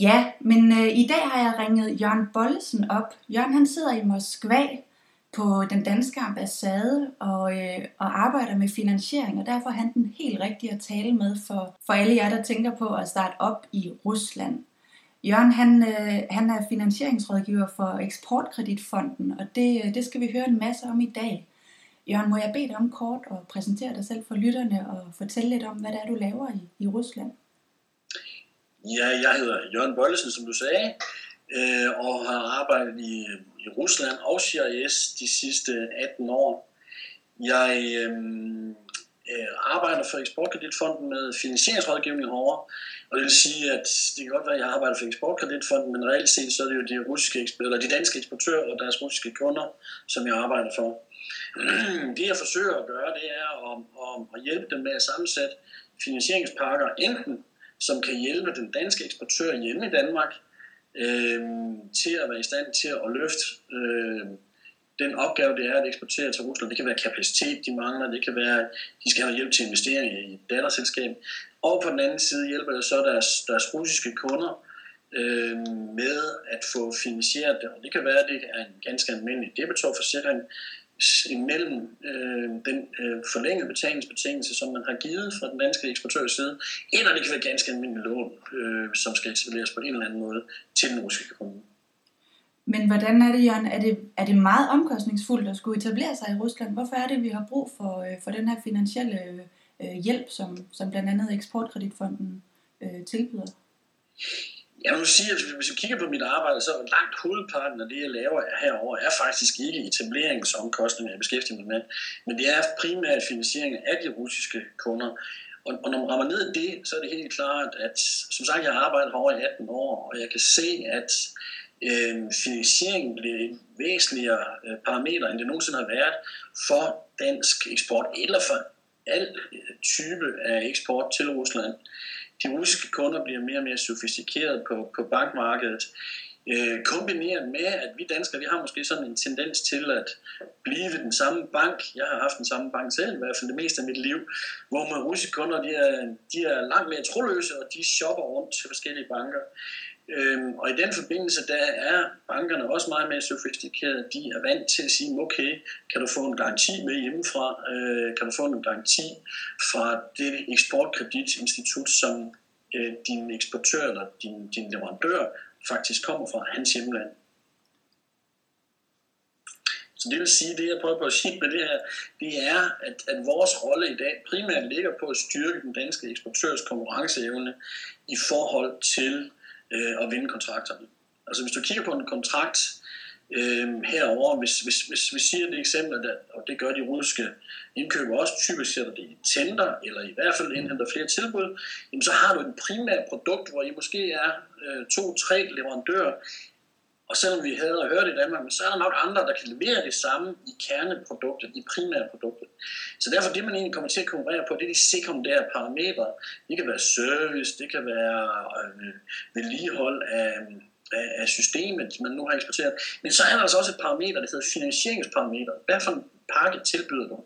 Ja, men øh, i dag har jeg ringet Jørgen Bollesen op. Jørgen han sidder i Moskva på den danske ambassade og, øh, og arbejder med finansiering, og derfor er han den helt rigtige at tale med for, for alle jer, der tænker på at starte op i Rusland. Jørgen han, øh, han er finansieringsrådgiver for Eksportkreditfonden, og det, øh, det skal vi høre en masse om i dag. Jørgen, må jeg bede dig om kort at præsentere dig selv for lytterne og fortælle lidt om, hvad det er, du laver i, i Rusland? Ja, jeg hedder Jørgen Bøjlesen, som du sagde, øh, og har arbejdet i, i Rusland og CIS de sidste 18 år. Jeg øh, øh, arbejder for Eksportkreditfonden med finansieringsrådgivning herovre, og det vil sige, at det kan godt være, at jeg arbejder for Eksportkreditfonden, men reelt set så er det jo de, russiske, eller de danske eksportører og deres russiske kunder, som jeg arbejder for. Det jeg forsøger at gøre, det er at, at, at hjælpe dem med at sammensætte finansieringspakker, enten som kan hjælpe den danske eksportør hjemme i Danmark øh, til at være i stand til at løfte øh, den opgave, det er at eksportere til Rusland. Det kan være kapacitet, de mangler, det kan være, de skal have hjælp til investering i et datterselskab. Og på den anden side hjælper det så deres, deres russiske kunder øh, med at få finansieret det. Og det kan være, at det er en ganske almindelig debitorforsikring, imellem øh, den øh, forlængede betalingsbetingelse, som man har givet fra den danske eksportørs side, eller det kan være ganske almindelige lån, øh, som skal etableres på en eller anden måde til den russiske kommune. Men hvordan er det, Jørgen? Er det, er det meget omkostningsfuldt at skulle etablere sig i Rusland? Hvorfor er det, vi har brug for, øh, for den her finansielle øh, hjælp, som, som blandt andet Eksportkreditfonden øh, tilbyder? Jeg vil sige, at hvis vi kigger på mit arbejde, så er langt hovedparten af det, jeg laver herover er faktisk ikke etableringsomkostninger, jeg beskæftiger mig med, men det er primært finansiering af de russiske kunder. Og, og når man rammer ned i det, så er det helt klart, at som sagt, jeg har arbejdet herovre i 18 år, og jeg kan se, at øh, finansieringen bliver en væsentligere øh, parameter, end det nogensinde har været for dansk eksport, eller for al øh, type af eksport til Rusland de russiske kunder bliver mere og mere sofistikeret på, på bankmarkedet. Øh, kombineret med, at vi danskere, vi har måske sådan en tendens til at blive ved den samme bank. Jeg har haft den samme bank selv, i hvert fald det meste af mit liv, hvor med russiske kunder, de er, de er langt mere troløse, og de shopper rundt til forskellige banker. Øhm, og i den forbindelse, der er bankerne også meget mere sofistikerede. De er vant til at sige, okay, kan du få en garanti med hjemmefra? Øh, kan du få en garanti fra det eksportkreditinstitut, som øh, din eksportør eller din, din leverandør faktisk kommer fra hans hjemland? Så det vil sige, det jeg prøver på at sige med det her, det er, at, at vores rolle i dag primært ligger på at styrke den danske eksportørs konkurrenceevne i forhold til øh, at vinde kontrakterne. Altså hvis du kigger på en kontrakt øh, herover, hvis, hvis, hvis vi siger det eksempel, at, og det gør de russiske indkøber også, typisk sætter det i tender, eller i hvert fald indhenter flere tilbud, jamen så har du et primært produkt, hvor I måske er øh, to-tre leverandører, og selvom vi havde hørt i Danmark, så er der nok andre, der kan levere det samme i kerneproduktet, i primærproduktet. Så derfor det, man egentlig kommer til at konkurrere på, det er de sekundære parametre. Det kan være service, det kan være øh, vedligehold af, af, af systemet, man nu har eksporteret. Men så er der altså også et parameter, der hedder finansieringsparameter. Hvad for en pakke tilbyder du?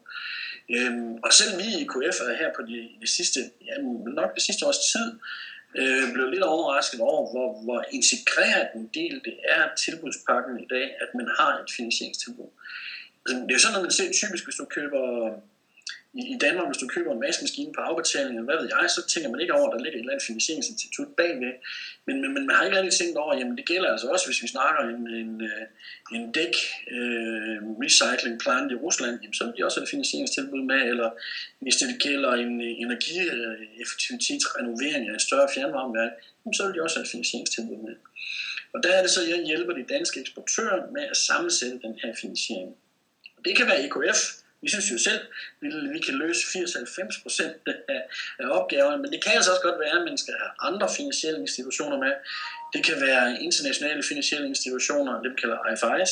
Øhm, og selv vi i KF er her på de, de sidste, ja, nok det sidste års tid, øh, blev lidt overrasket over, hvor, hvor integreret en del det er af tilbudspakken i dag, at man har et finansieringstilbud. Altså, det er jo sådan noget, man ser typisk, hvis du køber i, Danmark, hvis du køber en vaskemaskine på afbetaling, eller hvad ved jeg, så tænker man ikke over, at der ligger et eller andet finansieringsinstitut bagved. Men, men, men man har ikke rigtig tænkt over, at det gælder altså også, hvis vi snakker en, en, øh, en dæk øh, recycling plant i Rusland, jamen, så er de også et finansieringstilbud med, eller hvis det gælder en øh, energieffektivitetsrenovering af et større fjernvarmeværk, jamen, så vil de også have et finansieringstilbud med. Og der er det så, at jeg hjælper de danske eksportører med at sammensætte den her finansiering. Det kan være EKF, vi synes jo selv, at vi kan løse 80-90 procent af, af opgaverne, men det kan altså også godt være, at man skal have andre finansielle institutioner med. Det kan være internationale finansielle institutioner, dem kalder IFIs,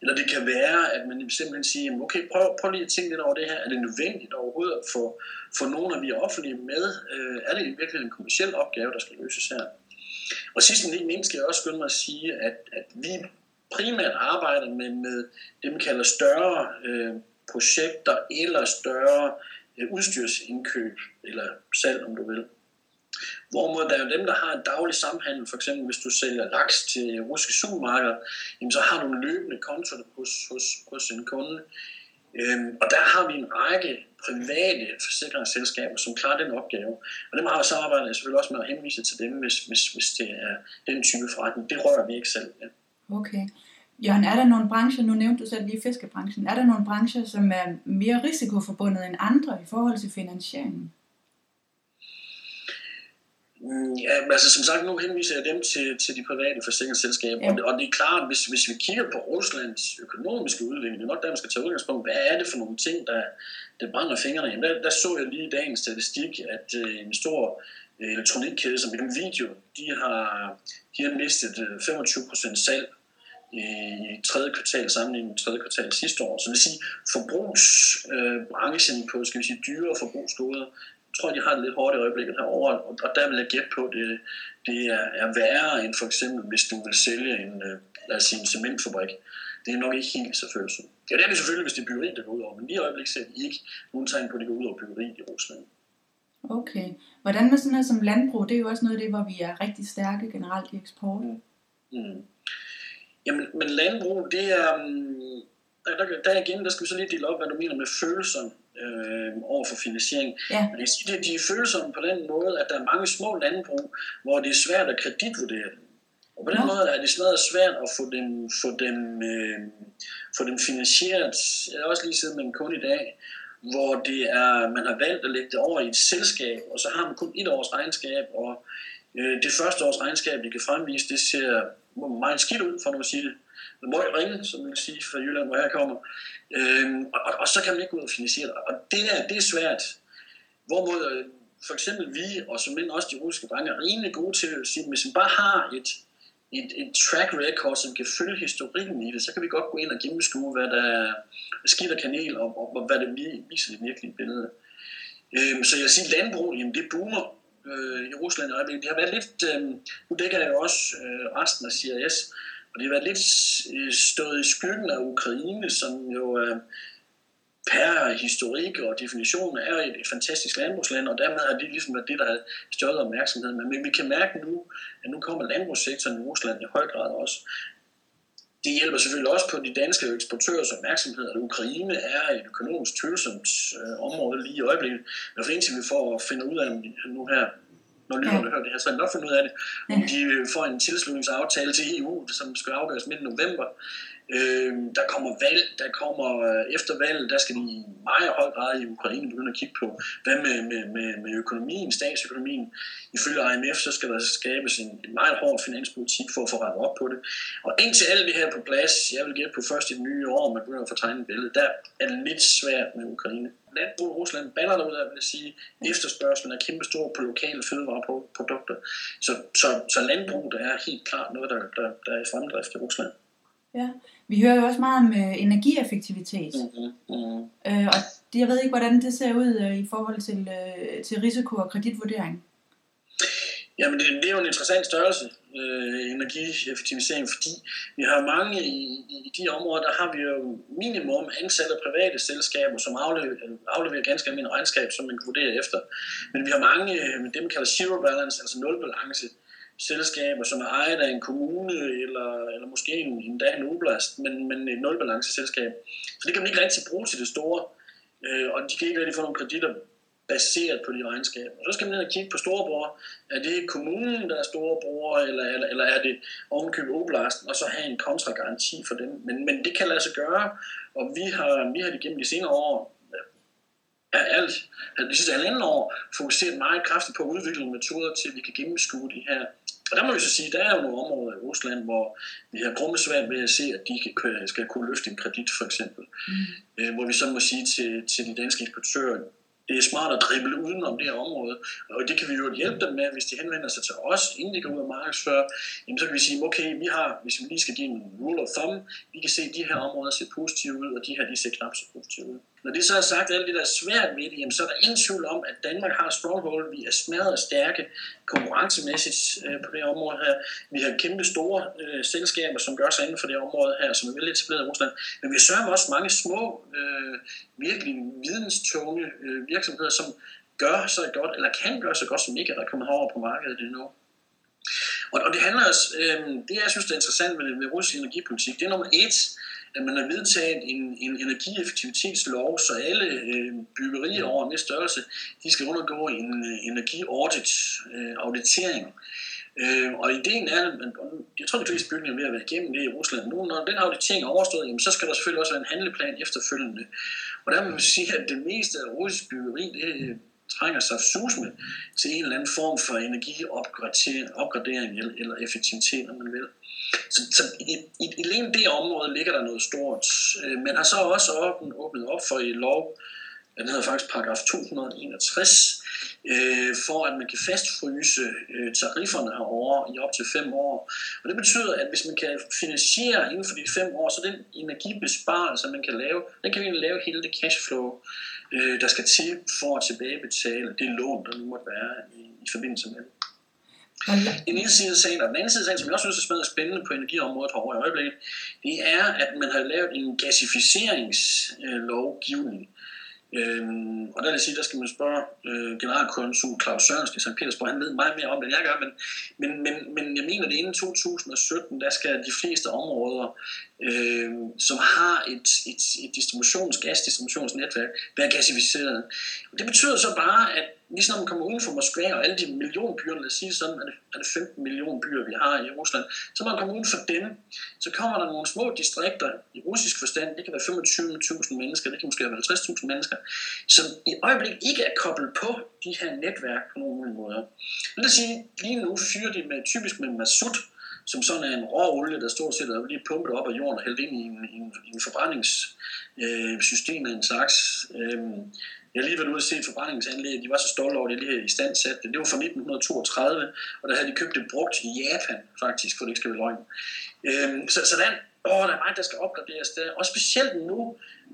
eller det kan være, at man simpelthen siger, okay, prøv, prøv lige at tænke lidt over det her. Er det nødvendigt overhovedet at få, få nogle af de offentlige med? Øh, er det virkelig en kommersiel opgave, der skal løses her? Og sidst men ikke mindst skal jeg også skynde mig at sige, at, at vi primært arbejder med, med det, man kalder større øh, projekter eller større øh, udstyrsindkøb eller salg, om du vil. Hvorimod der er jo dem, der har en daglig samhandel, for eksempel hvis du sælger laks til russiske supermarkeder, jamen så har du en løbende konto hos, hos, hos en kunde. Øhm, og der har vi en række private forsikringsselskaber, som klarer den opgave. Og dem har vi samarbejdet selvfølgelig også med at henvise til dem, hvis, hvis, hvis det er den type forretning. Det rører vi ikke selv. Ja. Okay. Jørgen, er der nogle brancher, nu nævnte du selv lige fiskebranchen, er der nogle brancher, som er mere risikoforbundet end andre i forhold til finansieringen? Mm, ja, altså som sagt, nu henviser jeg dem til, til de private forsikringsselskaber, ja. og, det, og det er klart, hvis, hvis vi kigger på Ruslands økonomiske udvikling, det er nok der, man skal tage udgangspunkt, hvad er det for nogle ting, der, der brænder fingrene? Jamen, der, der så jeg lige i dagens statistik, at øh, en stor øh, elektronikkæde som video, de har, de har mistet øh, 25% salg i tredje kvartal sammenlignet med tredje kvartal sidste år. Så det vil sige, forbrugsbranchen øh, på skal vi sige, dyre forbrugsgoder, tror jeg, de har det lidt hårdt i øjeblikket herovre, og, der vil jeg gætte på, at det, det er, er værre end for eksempel, hvis du vil sælge en, øh, lad os sige, en cementfabrik. Det er nok ikke helt så følsomt. Ja, det er det selvfølgelig, hvis det er byggeri, der går ud over, men lige i øjeblikket ser vi ikke nogen tegn på, at det går ud over byggeri i Rusland. Okay. Hvordan med sådan noget som landbrug? Det er jo også noget af det, hvor vi er rigtig stærke generelt i eksporten. Mm. Mm. Jamen, men landbrug, det er... Um, der, der igen, der skal vi så lige dele op, hvad du mener med følelser øh, over for finansiering. Ja. Men jeg siger, at de er følsomme på den måde, at der er mange små landbrug, hvor det er svært at kreditvurdere dem. Og på den ja. måde er det svært at få dem, få dem, øh, få dem finansieret. Jeg har også lige siddet med en kunde i dag, hvor det er, man har valgt at lægge det over i et selskab, og så har man kun et års regnskab, og øh, det første års regnskab, de kan fremvise, det ser meget skidt ud, for nu at sige det må jeg ringe, som man sige fra Jylland, hvor jeg kommer. Øhm, og, og, og, så kan man ikke gå ud og finansiere det. Og det er, det er svært. Hvorimod øh, for eksempel vi, og som også de russiske banker, er rimelig gode til at sige, at hvis man bare har et, et, et track record, som kan følge historikken i det, så kan vi godt gå ind og gennemskue, hvad der er skidt og kanel, og, og, og hvad det viser det virkelige billede. Øhm, så jeg siger, landbrug, jamen det boomer øh, i Rusland i øjeblikket. Det har været lidt, øh, nu dækker jeg jo også øh, resten af CIS, og det har været lidt øh, stået i skyggen af Ukraine, som jo øh, per historik og definition er et, et fantastisk landbrugsland, og dermed har det ligesom været det, der har stjålet opmærksomheden. Men vi kan mærke nu, at nu kommer landbrugssektoren i Rusland i høj grad også. Det hjælper selvfølgelig også på de danske eksportørers opmærksomhed, at Ukraine er et økonomisk tvivlsomt øh, område lige i øjeblikket. Men for indtil vi får at finde ud af nu her når lytterne hører det her, så er nok finde ud af det, om de øh, får en tilslutningsaftale til EU, som skal afgøres midt november. Øh, der kommer valg, der kommer øh, efter valg, der skal de i meget høj grad i Ukraine begynde at kigge på, hvad med, med, med, med økonomien, statsøkonomien. Ifølge IMF, så skal der skabes en, en meget hård finanspolitik for at få rettet op på det. Og indtil alt det her på plads, jeg vil gætte på først i det nye år, man begynder at få tegnet billede, der er det lidt svært med Ukraine landbrug i Rusland baller derud af, vil jeg sige, efterspørgselen er kæmpe stor på lokale fødevareprodukter. Så, så, så landbruget er helt klart noget, der, der, der er i fremdrift i Rusland. Ja, vi hører jo også meget om øh, energieffektivitet. Mm-hmm. Mm-hmm. Øh, og det, jeg ved ikke, hvordan det ser ud øh, i forhold til, øh, til risiko- og kreditvurdering. Jamen, det, det er jo en interessant størrelse, øh, energieffektivisering, fordi vi har mange i, i de områder, der har vi jo minimum ansatte private selskaber, som afleverer, afleverer ganske almindelige regnskab, som man kan vurdere efter. Men vi har mange, øh, det man kalder zero balance, altså nulbalance, selskaber, som er ejet af en kommune, eller, eller måske en, endda en oblast, men, men et nulbalance selskab. Så det kan man ikke rigtig bruge til det store, øh, og de kan ikke rigtig få nogle kreditter baseret på de regnskaber. Så skal man ned og kigge på storebror. Er det kommunen, der er storebror, eller, eller, eller er det ovenkøb oblasten, og så have en kontragaranti for dem. Men, men det kan lade sig gøre, og vi har, vi har det gennem de senere år, er alt, de sidste halvanden år, fokuseret meget kraftigt på at udvikle metoder til, at vi kan gennemskue de her. Og der må vi så sige, der er jo nogle områder i Rusland, hvor vi har grumme svært ved at se, at de kan, skal kunne løfte en kredit, for eksempel. Mm. Øh, hvor vi så må sige til, til de danske eksportører, det er smart at drible udenom det her område, og det kan vi jo hjælpe dem med, hvis de henvender sig til os, inden de går ud og markedsfører, jamen så kan vi sige, okay, vi har, hvis vi lige skal give en rule of thumb, vi kan se, at de her områder ser positive ud, og de her, de ser knap så positive ud. Når det så er sagt, alt det der er svært ved det, jamen, så er der ingen tvivl om, at Danmark har stronghold. Vi er smadret og stærke konkurrencemæssigt øh, på det område her. Vi har kæmpe store øh, selskaber, som gør sig inden for det område her, som er vel etableret i Rusland. Men vi sørger også mange små, øh, virkelig videnstunge øh, virksomheder, som gør så godt, eller kan gøre så godt, som ikke er kommet over på markedet endnu. Og, og det handler også, øh, det jeg synes det er interessant med, med russisk energipolitik, det er nummer et, at man har vedtaget en, en energieffektivitetslov, så alle øh, byggerier over en vis størrelse, de skal undergå en øh, energiaudit, øh, auditering. Øh, og ideen er, at jeg tror, at de fleste bygninger er ved at være igennem det i Rusland nu. Når den auditering er overstået, jamen, så skal der selvfølgelig også være en handleplan efterfølgende. Og der må man sige, at det meste af russisk byggeri, det trænger sig susme til en eller anden form for energiopgradering eller, eller effektivitet, om man vil. Så, så i, i, i det område ligger der noget stort. Øh, man har så også åbnet op for i lov, den hedder faktisk paragraf 261, øh, for at man kan fastfryse øh, tarifferne herover i op til fem år. Og det betyder, at hvis man kan finansiere inden for de fem år, så den energibesparelse, man kan lave, den kan vi lave hele det cashflow, øh, der skal til for at tilbagebetale det lån, der nu måtte være i, i forbindelse med det. En ene side af sagen, og den anden side af sagen, som jeg også synes er spændende på energiområdet herovre i øjeblikket, det er, at man har lavet en gasificeringslovgivning, Øhm, og der vil jeg sige, der skal man spørge øh, generalkonsul Claus Sørensen i St. Petersborg. Han ved meget mere om det, end jeg gør, men, men, men, men jeg mener, at inden 2017, der skal de fleste områder, øh, som har et, et, et distributions, gasdistributionsnetværk, være gasificeret. Og det betyder så bare, at lige når man kommer uden for Moskva og alle de millionbyer, lad os sige sådan, er det, er det 15 millioner byer, vi har i Rusland, så når man kommer uden for dem, så kommer der nogle små distrikter i russisk forstand, det kan være 25.000 mennesker, det kan måske være 50.000 mennesker, som i øjeblikket ikke er koblet på de her netværk på nogen måde. Det vil sige, lige nu fyrer de med, typisk med masut, som sådan er en råolie, der stort set er lige pumpet op af jorden og hældt ind i en, en, en forbrændingssystem øh, af en slags. Øh, jeg har lige været ude og se forbrændingsanlæg, de var så stolte over det, lige i stand sat det. Det var fra 1932, og der havde de købt det brugt i Japan, faktisk, for det ikke skal være løgn. Øhm, så, så der, åh, der er meget, der skal opgraderes der. Og specielt nu,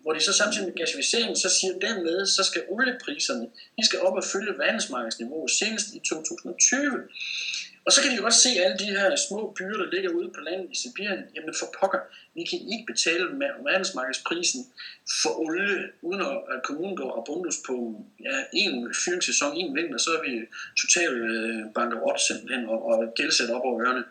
hvor de så samtidig med gasificeringen, så siger dermed, så skal oliepriserne, de skal op og følge verdensmarkedsniveauet senest i 2020. Og så kan de jo også se alle de her små byer, der ligger ude på landet i Sibirien. Jamen for pokker, vi kan ikke betale med verdensmarkedsprisen for olie, uden at kommunen går og bundus på ja, en fyringssæson, en vinter, så er vi totalt øh, bankerot simpelthen og, og gældsat op over ørerne.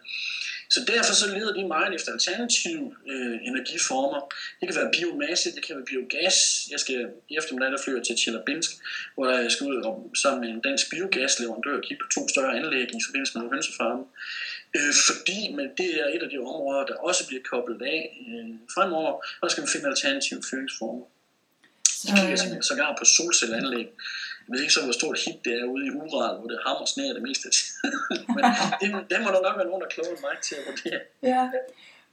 Så derfor så leder de meget efter alternative øh, energiformer. Det kan være biomasse, det kan være biogas. Jeg skal i eftermiddag der flyver til Tjelabinsk, hvor jeg skal ud og sammen med en dansk biogasleverandør og kigge på to større anlæg i forbindelse med hønsefarmen. Øh, fordi men det er et af de områder, der også bliver koblet af øh, fremover, og der skal man finde alternative fyringsformer. De kigger simpelthen sågar på solcelleanlæg, jeg ved ikke så, hvor stort hit det er ude i Ural, hvor det hammer sne det meste af tiden. Men det, det må der nok være nogen, der kloge mig til at vurdere. Ja.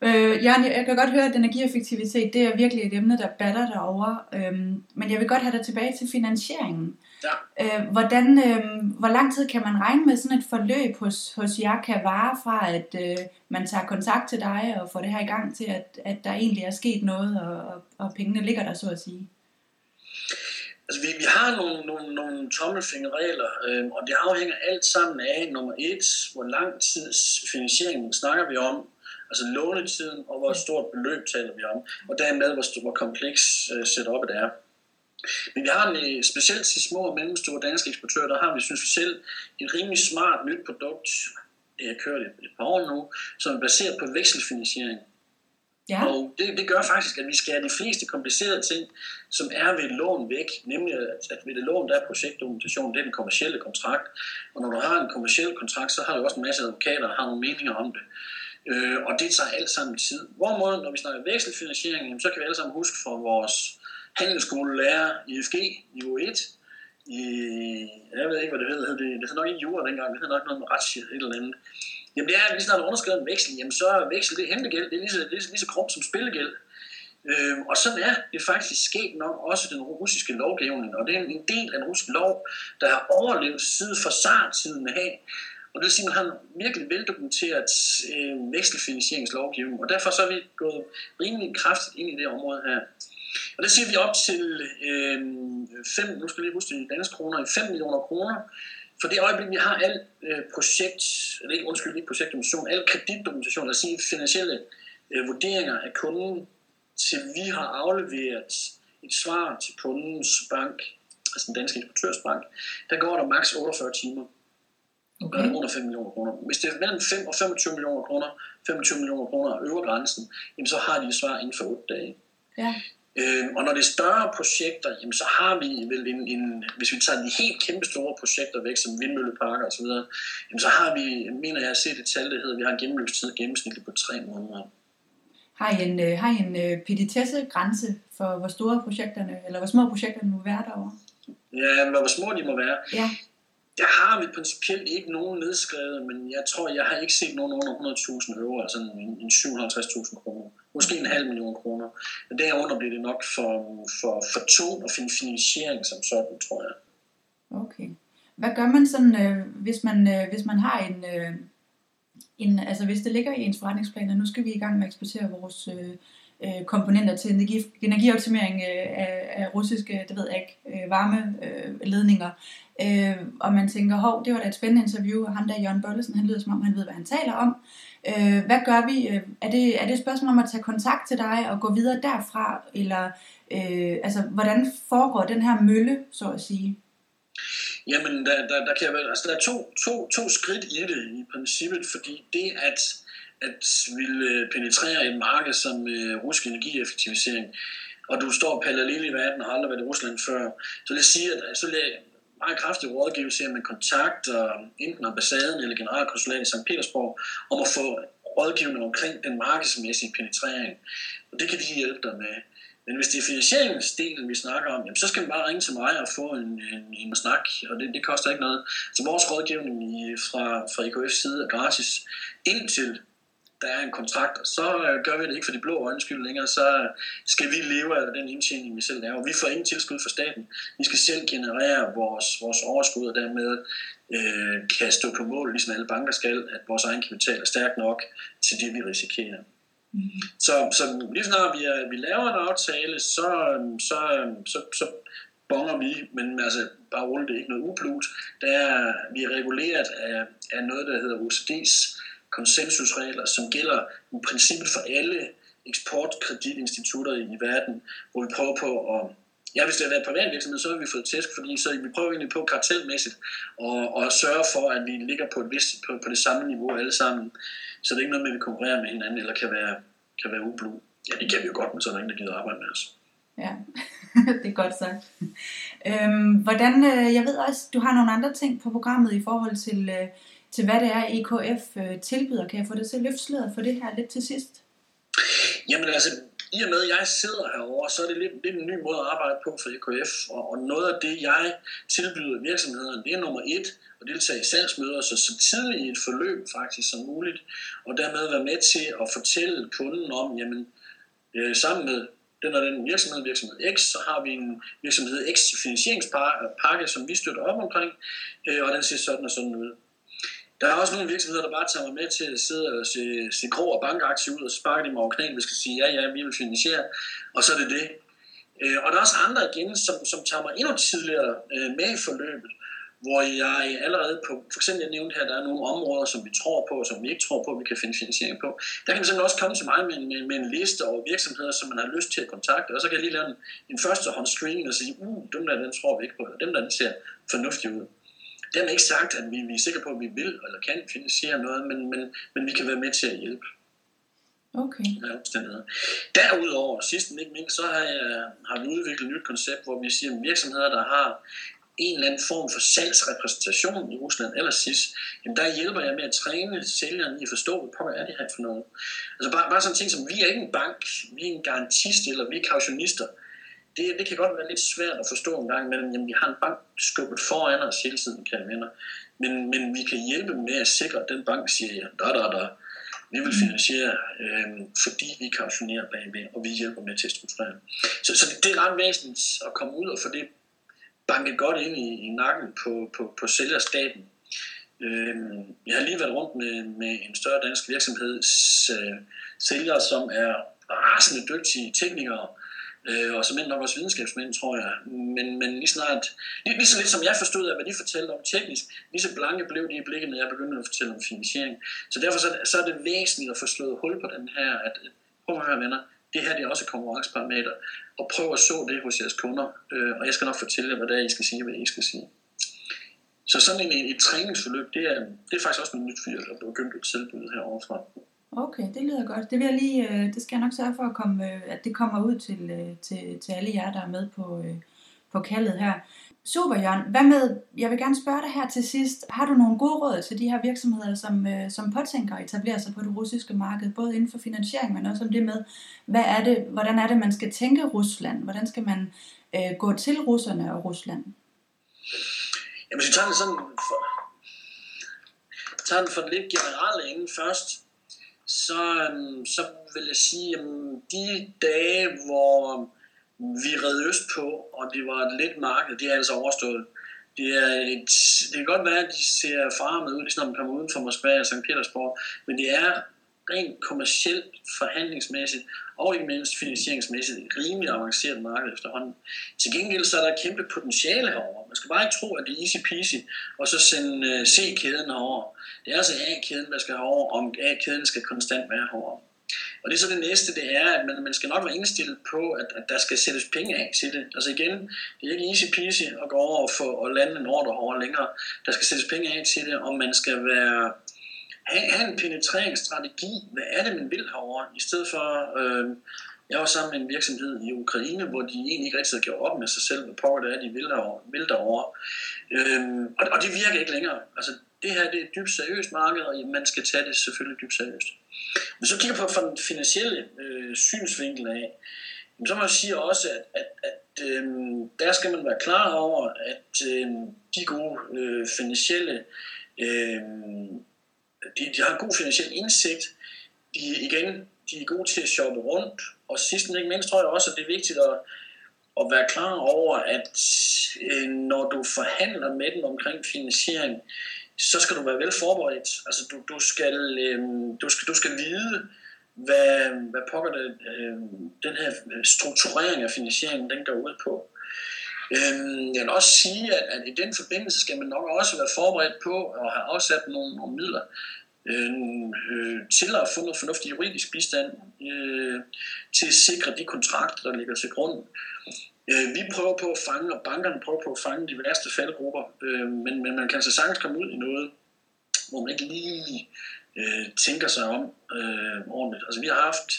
Øh, Jan, jeg kan godt høre, at energieffektivitet, det er virkelig et emne, der batter derovre. Øhm, men jeg vil godt have dig tilbage til finansieringen. Ja. Øh, hvordan, øh, hvor lang tid kan man regne med sådan et forløb hos, hos jer kan vare fra, at øh, man tager kontakt til dig og får det her i gang til, at, at der egentlig er sket noget, og, og, og pengene ligger der, så at sige? Altså, vi, vi har nogle, nogle, nogle tommelfingerregler, øh, og det afhænger alt sammen af, nummer et, hvor lang tids finansiering snakker vi om, altså lånetiden, og hvor stort beløb taler vi om, og dermed, hvor, hvor kompleks øh, setupet er. Men vi har en, øh, specielt til små og mellemstore danske eksportører, der har vi, synes vi selv, et rimelig smart nyt produkt, det har kørt et, et par år nu, som er baseret på vekselfinansiering. Ja. Og det, det gør faktisk, at vi skal have de fleste komplicerede ting, som er ved et lån væk, nemlig at, ved et lån, der er projektdokumentation, det er den kommercielle kontrakt. Og når du har en kommerciel kontrakt, så har du også en masse advokater, der har nogle meninger om det. Øh, og det tager alt sammen tid. Hvorimod, når vi snakker vekselfinansiering, så kan vi alle sammen huske fra vores handelsskolelærer i FG, niveau 1, i, jeg ved ikke, hvad det hedder, det, det hedder nok ikke jura dengang, det hedder nok noget med retshjælp, et eller andet. Jamen det er, at lige snart du underskrevet en veksel, jamen så er veksel det hentegæld, det er lige så, lige, lige så krumt som spillegæld. Øhm, og sådan er det faktisk sket nok også den russiske lovgivning, og det er en del af den russiske lov, der har overlevet side for siden af. Og det vil sige, at man har virkelig veldokumenteret øh, vekselfinansieringslovgivning, og derfor så er vi gået rimelig kraftigt ind i det område her. Og det siger vi op til øh, 5, nu skal jeg lige huske det i danske kroner, 5 millioner kroner, for det øjeblik, vi har alt øh, projekt, eller ikke, undskyld, ikke projektdokumentation, al kreditdokumentation, altså sige finansielle øh, vurderinger af kunden, til vi har afleveret et svar til kundens bank, altså den danske eksportørsbank, der går der maks 48 timer. Okay. Det under 5 millioner kroner. Hvis det er mellem 5 og 25 millioner kroner, 25 millioner kroner øver grænsen, jamen så har de et svar inden for 8 dage. Ja. Øh, og når det er større projekter, jamen så har vi vel en, en, hvis vi tager de helt kæmpe store projekter væk, som vindmølleparker osv., jamen så har vi, mener jeg, set et tal, der hedder, at vi har en gennemløbstid gennemsnitligt på tre måneder. Har I en, øh, har I en øh, petitesse-grænse for, hvor store projekterne, eller hvor små projekterne må være derovre? Ja, men hvor små de må være. Ja. Der har vi principielt ikke nogen nedskrevet, men jeg tror, jeg har ikke set nogen under 100.000 euro, altså en, en 750.000 kroner. Måske en halv million kroner. Men derunder bliver det nok for, for, for tungt at finde finansiering som sådan, tror jeg. Okay. Hvad gør man sådan, øh, hvis, man, øh, hvis man har en, øh, en, altså hvis det ligger i ens forretningsplaner, nu skal vi i gang med at eksportere vores øh, øh, komponenter til energi, energioptimering øh, af, af russiske, det ved jeg ikke, øh, varmeledninger, øh, øh, og man tænker, hov, det var da et spændende interview, og ham der, Jørgen Bollesen, han lyder som om, han ved, hvad han taler om. Øh, hvad gør vi? Øh, er det, er det et spørgsmål om at tage kontakt til dig og gå videre derfra, eller øh, altså, hvordan foregår den her mølle, så at sige? Jamen, der, der, der, kan jeg, altså, der er to, to, to skridt i det i princippet, fordi det at, at ville penetrere et marked som uh, russisk energieffektivisering, og du står parallelt i verden og har aldrig været i Rusland før, så vil jeg sige, at så vil jeg meget kraftig rådgivelse, at man kontakter øh, enten ambassaden eller generalkonsulatet i St. Petersborg om at få rådgivning omkring den markedsmæssige penetrering. Og det kan de hjælpe dig med. Men hvis det er finansieringsdelen, vi snakker om, jamen, så skal man bare ringe til mig og få en, en, en snak, og det, det koster ikke noget. Så vores rådgivning i, fra, fra IKF's side er gratis, indtil der er en kontrakt, og så øh, gør vi det ikke for de blå øjne skyld længere, så skal vi leve af den indtjening, vi selv laver. Vi får ingen tilskud fra staten. Vi skal selv generere vores, vores overskud, og dermed øh, kan stå på mål, ligesom alle banker skal, at vores egen kapital er stærk nok til det, vi risikerer. Mm. Så, så lige snart vi, er, vi laver en aftale, så, så, så, så bonger vi, men altså bare rulle det er ikke noget uplut. Der er, vi er reguleret af, af noget, der hedder OECD's konsensusregler, som gælder i princippet for alle eksportkreditinstitutter i verden, hvor vi prøver på at Ja, hvis det havde været privat virksomhed, så havde vi fået tæsk, fordi så vi prøver egentlig på kartelmæssigt og, og sørge for, at vi ligger på, et vist, på, på det samme niveau alle sammen. Så det er ikke noget med, at vi konkurrerer med hinanden, eller kan være, kan være ublu. Ja, det kan vi jo godt, men så er der ingen, der gider arbejde med os. Ja, det er godt sagt. Øhm, hvordan, øh, jeg ved også, du har nogle andre ting på programmet i forhold til, øh, til hvad det er, EKF øh, tilbyder. Kan jeg få det til at løfte sløret for det her lidt til sidst? Jamen altså, i og med at jeg sidder herovre, så er det lidt, lidt en ny måde at arbejde på for EKF, og, og noget af det, jeg tilbyder virksomhederne, det er nummer et, at deltage i salgsmøder så, så tidligt i et forløb faktisk som muligt, og dermed være med til at fortælle kunden om, jamen, øh, sammen med den og den virksomhed, virksomhed X, så har vi en virksomhed X finansieringspakke, som vi støtter op omkring, øh, og den ser sådan og sådan ud. Der er også nogle virksomheder, der bare tager mig med til at sidde og se, se grå og bankaktie ud, og sparke dem over knæen, vi skal sige, ja, ja, vi vil finansiere, og så er det det. Øh, og der er også andre igen, som, som tager mig endnu tidligere øh, med i forløbet, hvor jeg allerede på, for eksempel jeg nævnte her, der er nogle områder, som vi tror på, og som vi ikke tror på, vi kan finde finansiering på. Der kan man simpelthen også komme til mig med, med, med en liste over virksomheder, som man har lyst til at kontakte, og så kan jeg lige lave en, en første hånd screening og sige, uh, dem der, den tror vi ikke på, og dem der, den ser fornuftigt ud. Det er ikke sagt, at vi, vi er sikre på, at vi vil eller kan finansiere noget, men, men, men vi kan være med til at hjælpe. Okay. Derudover, sidst men ikke mindst, så har, jeg, har vi udviklet et nyt koncept, hvor vi siger, at virksomheder, der har en eller anden form for salgsrepræsentation i Rusland eller SIS, jamen der hjælper jeg med at træne sælgeren i at forstå, hvad er det her for noget. Altså bare, bare sådan ting som, vi er ikke en bank, vi er en garantist, eller vi er kautionister det, det kan godt være lidt svært at forstå en gang imellem. Jamen, vi har en bank skubbet foran os hele tiden, kan jeg mene. Men, men vi kan hjælpe med at sikre, at den bank siger, da, da, da. Vi vil finansiere, øh, fordi vi kautionerer bagved, og vi hjælper med til at strukturere. Så, så det, det er ret væsentligt at komme ud og få det banket godt ind i, i nakken på, på, på sælgerstaten. Øh, jeg har lige været rundt med, med en større dansk virksomheds øh, sælger, som er rasende dygtige teknikere, øh, og som nok også videnskabsmænd, tror jeg. Men, men lige snart, lige, lige så lidt som jeg forstod af, hvad de fortalte om teknisk, lige så blanke blev de i blikket, når jeg begyndte at fortælle om finansiering. Så derfor så, så er det væsentligt at få slået hul på den her, at prøv at høre venner, det her det er også et konkurrenceparameter, og prøv at så det hos jeres kunder, øh, og jeg skal nok fortælle jer, hvad det er, I skal sige, hvad I skal sige. Så sådan en, et træningsforløb, det er, det er faktisk også noget nyt fyr, der er begyndt at tilbyde heroverfra. Okay, det lyder godt. Det vil jeg lige, øh, det skal jeg nok sørge for, at, komme, øh, at det kommer ud til, øh, til, til alle jer, der er med på, øh, på kaldet her. Super, Jørgen. Hvad med, jeg vil gerne spørge dig her til sidst. Har du nogle gode råd til de her virksomheder, som, øh, som påtænker at etablere sig på det russiske marked, både inden for finansiering, men også om det med, hvad er det, hvordan er det, man skal tænke Rusland? Hvordan skal man øh, gå til russerne og Rusland? Jamen, hvis vi tager det sådan for, tager den for det lidt generelle inden først, så, øhm, så vil jeg sige, at de dage, hvor vi redde øst på, og det var et let marked, det er altså overstået. Det, er et, det kan godt være, at de ser farme ud, ligesom når man kommer uden for Moskva og St. Petersborg, men det er rent kommercielt, forhandlingsmæssigt og ikke mindst finansieringsmæssigt et rimelig avanceret marked efterhånden. Til gengæld så er der kæmpe potentiale herover. Man skal bare ikke tro, at det er easy peasy, og så sende øh, C-kæden herover. Det er altså A-kæden, der skal over, og A-kæden skal konstant være over. Og det er så det næste, det er, at man, man skal nok være indstillet på, at, at der skal sættes penge af til det. Altså igen, det er ikke easy peasy at gå over og få og lande en ordre over længere. Der skal sættes penge af til det, og man skal være have, have en penetreringsstrategi. Hvad er det, man vil herovre? I stedet for, øh, jeg var sammen med en virksomhed i Ukraine, hvor de egentlig ikke rigtig havde gjort op med sig selv, hvad pokker det er, de vil derovre. Vil derovre. Øh, og, og det virker ikke længere. Altså, det her det er et dybt seriøst marked, og man skal tage det selvfølgelig dybt seriøst. Men så kigger på fra den finansielle øh, synsvinkel af, så må jeg sige også, at, at, at øh, der skal man være klar over, at øh, de gode øh, finansielle øh, de, de har en god finansiel indsigt. De, igen, de er gode til at shoppe rundt. Og sidst men ikke mindst tror jeg også, at det er vigtigt at, at være klar over, at øh, når du forhandler med dem omkring finansiering, så skal du være vel forberedt. Altså du, du, skal, øh, du, skal, du skal vide, hvad, hvad pokker det, øh, den her øh, strukturering af finansieringen, den går ud på. Øh, jeg vil også sige, at, at i den forbindelse skal man nok også være forberedt på at have afsat nogle, nogle midler øh, øh, til at få noget fornuftig juridisk bistand øh, til at sikre de kontrakter, der ligger til grund. Øh, vi prøver på at fange, og bankerne prøver på at fange de værste faldgrupper, øh, men, men man kan altså sagtens komme ud i noget, hvor man ikke lige øh, tænker sig om øh, ordentligt. Altså vi har haft,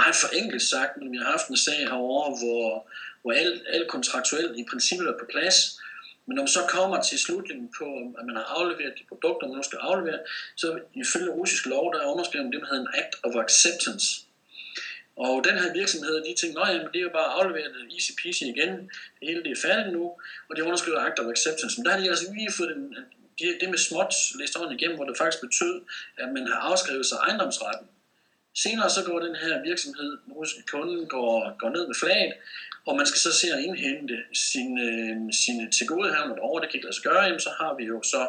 meget forenklet sagt, men vi har haft en sag herovre, hvor, hvor alt, alt kontraktuelt i princippet er på plads, men når man så kommer til slutningen på, at man har afleveret de produkter, man nu skal aflevere, så ifølge russisk lov, der er underskrevet det, man hedder en Act of Acceptance. Og den her virksomhed, de tænkte, nej, det er jo bare afleveret easy peasy igen, det hele det er færdigt nu, og de underskriver Act of Acceptance. Men der har de altså lige fået den, det med småt læst ordentligt igennem, hvor det faktisk betød, at man har afskrevet sig ejendomsretten. Senere så går den her virksomhed, den russiske kunden, går, går ned med flaget, og man skal så se at indhente sine, øh, sine tilgodehavende over, det kan ikke lade sig gøre, jamen, så har vi jo så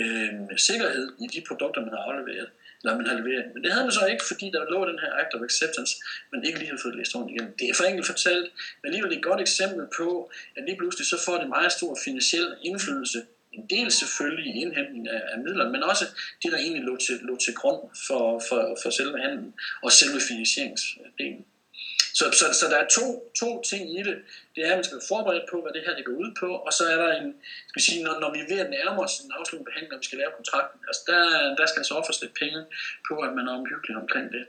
øh, sikkerhed i de produkter, man har afleveret, eller man har. Men det havde man så ikke, fordi der lå den her Act of Acceptance, man ikke lige havde fået læst ordentligt igennem. Det er for enkelt fortalt, men alligevel et godt eksempel på, at lige pludselig så får det meget stor finansiel indflydelse en del selvfølgelig i indhentning af, af midler, men også det, der egentlig lå til, lå til grund for, for, for selve handlen og selve finansieringsdelen. Så, så, så der er to, to ting i det. Det er, at man skal være forberedt på, hvad det her det går ud på, og så er der en, skal vi sige, når, når vi er ved at nærme os en afslutning behandling, når vi skal lave kontrakten, altså der, der skal altså offres lidt penge på, at man er omhyggelig omkring det.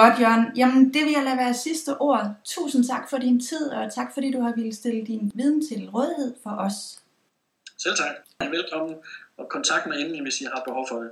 Godt, Jørgen. Jamen, det vil jeg lade være sidste ord. Tusind tak for din tid, og tak fordi du har ville stille din viden til rådighed for os. Selv tak. Velkommen, og kontakt mig endelig, hvis I har behov for det.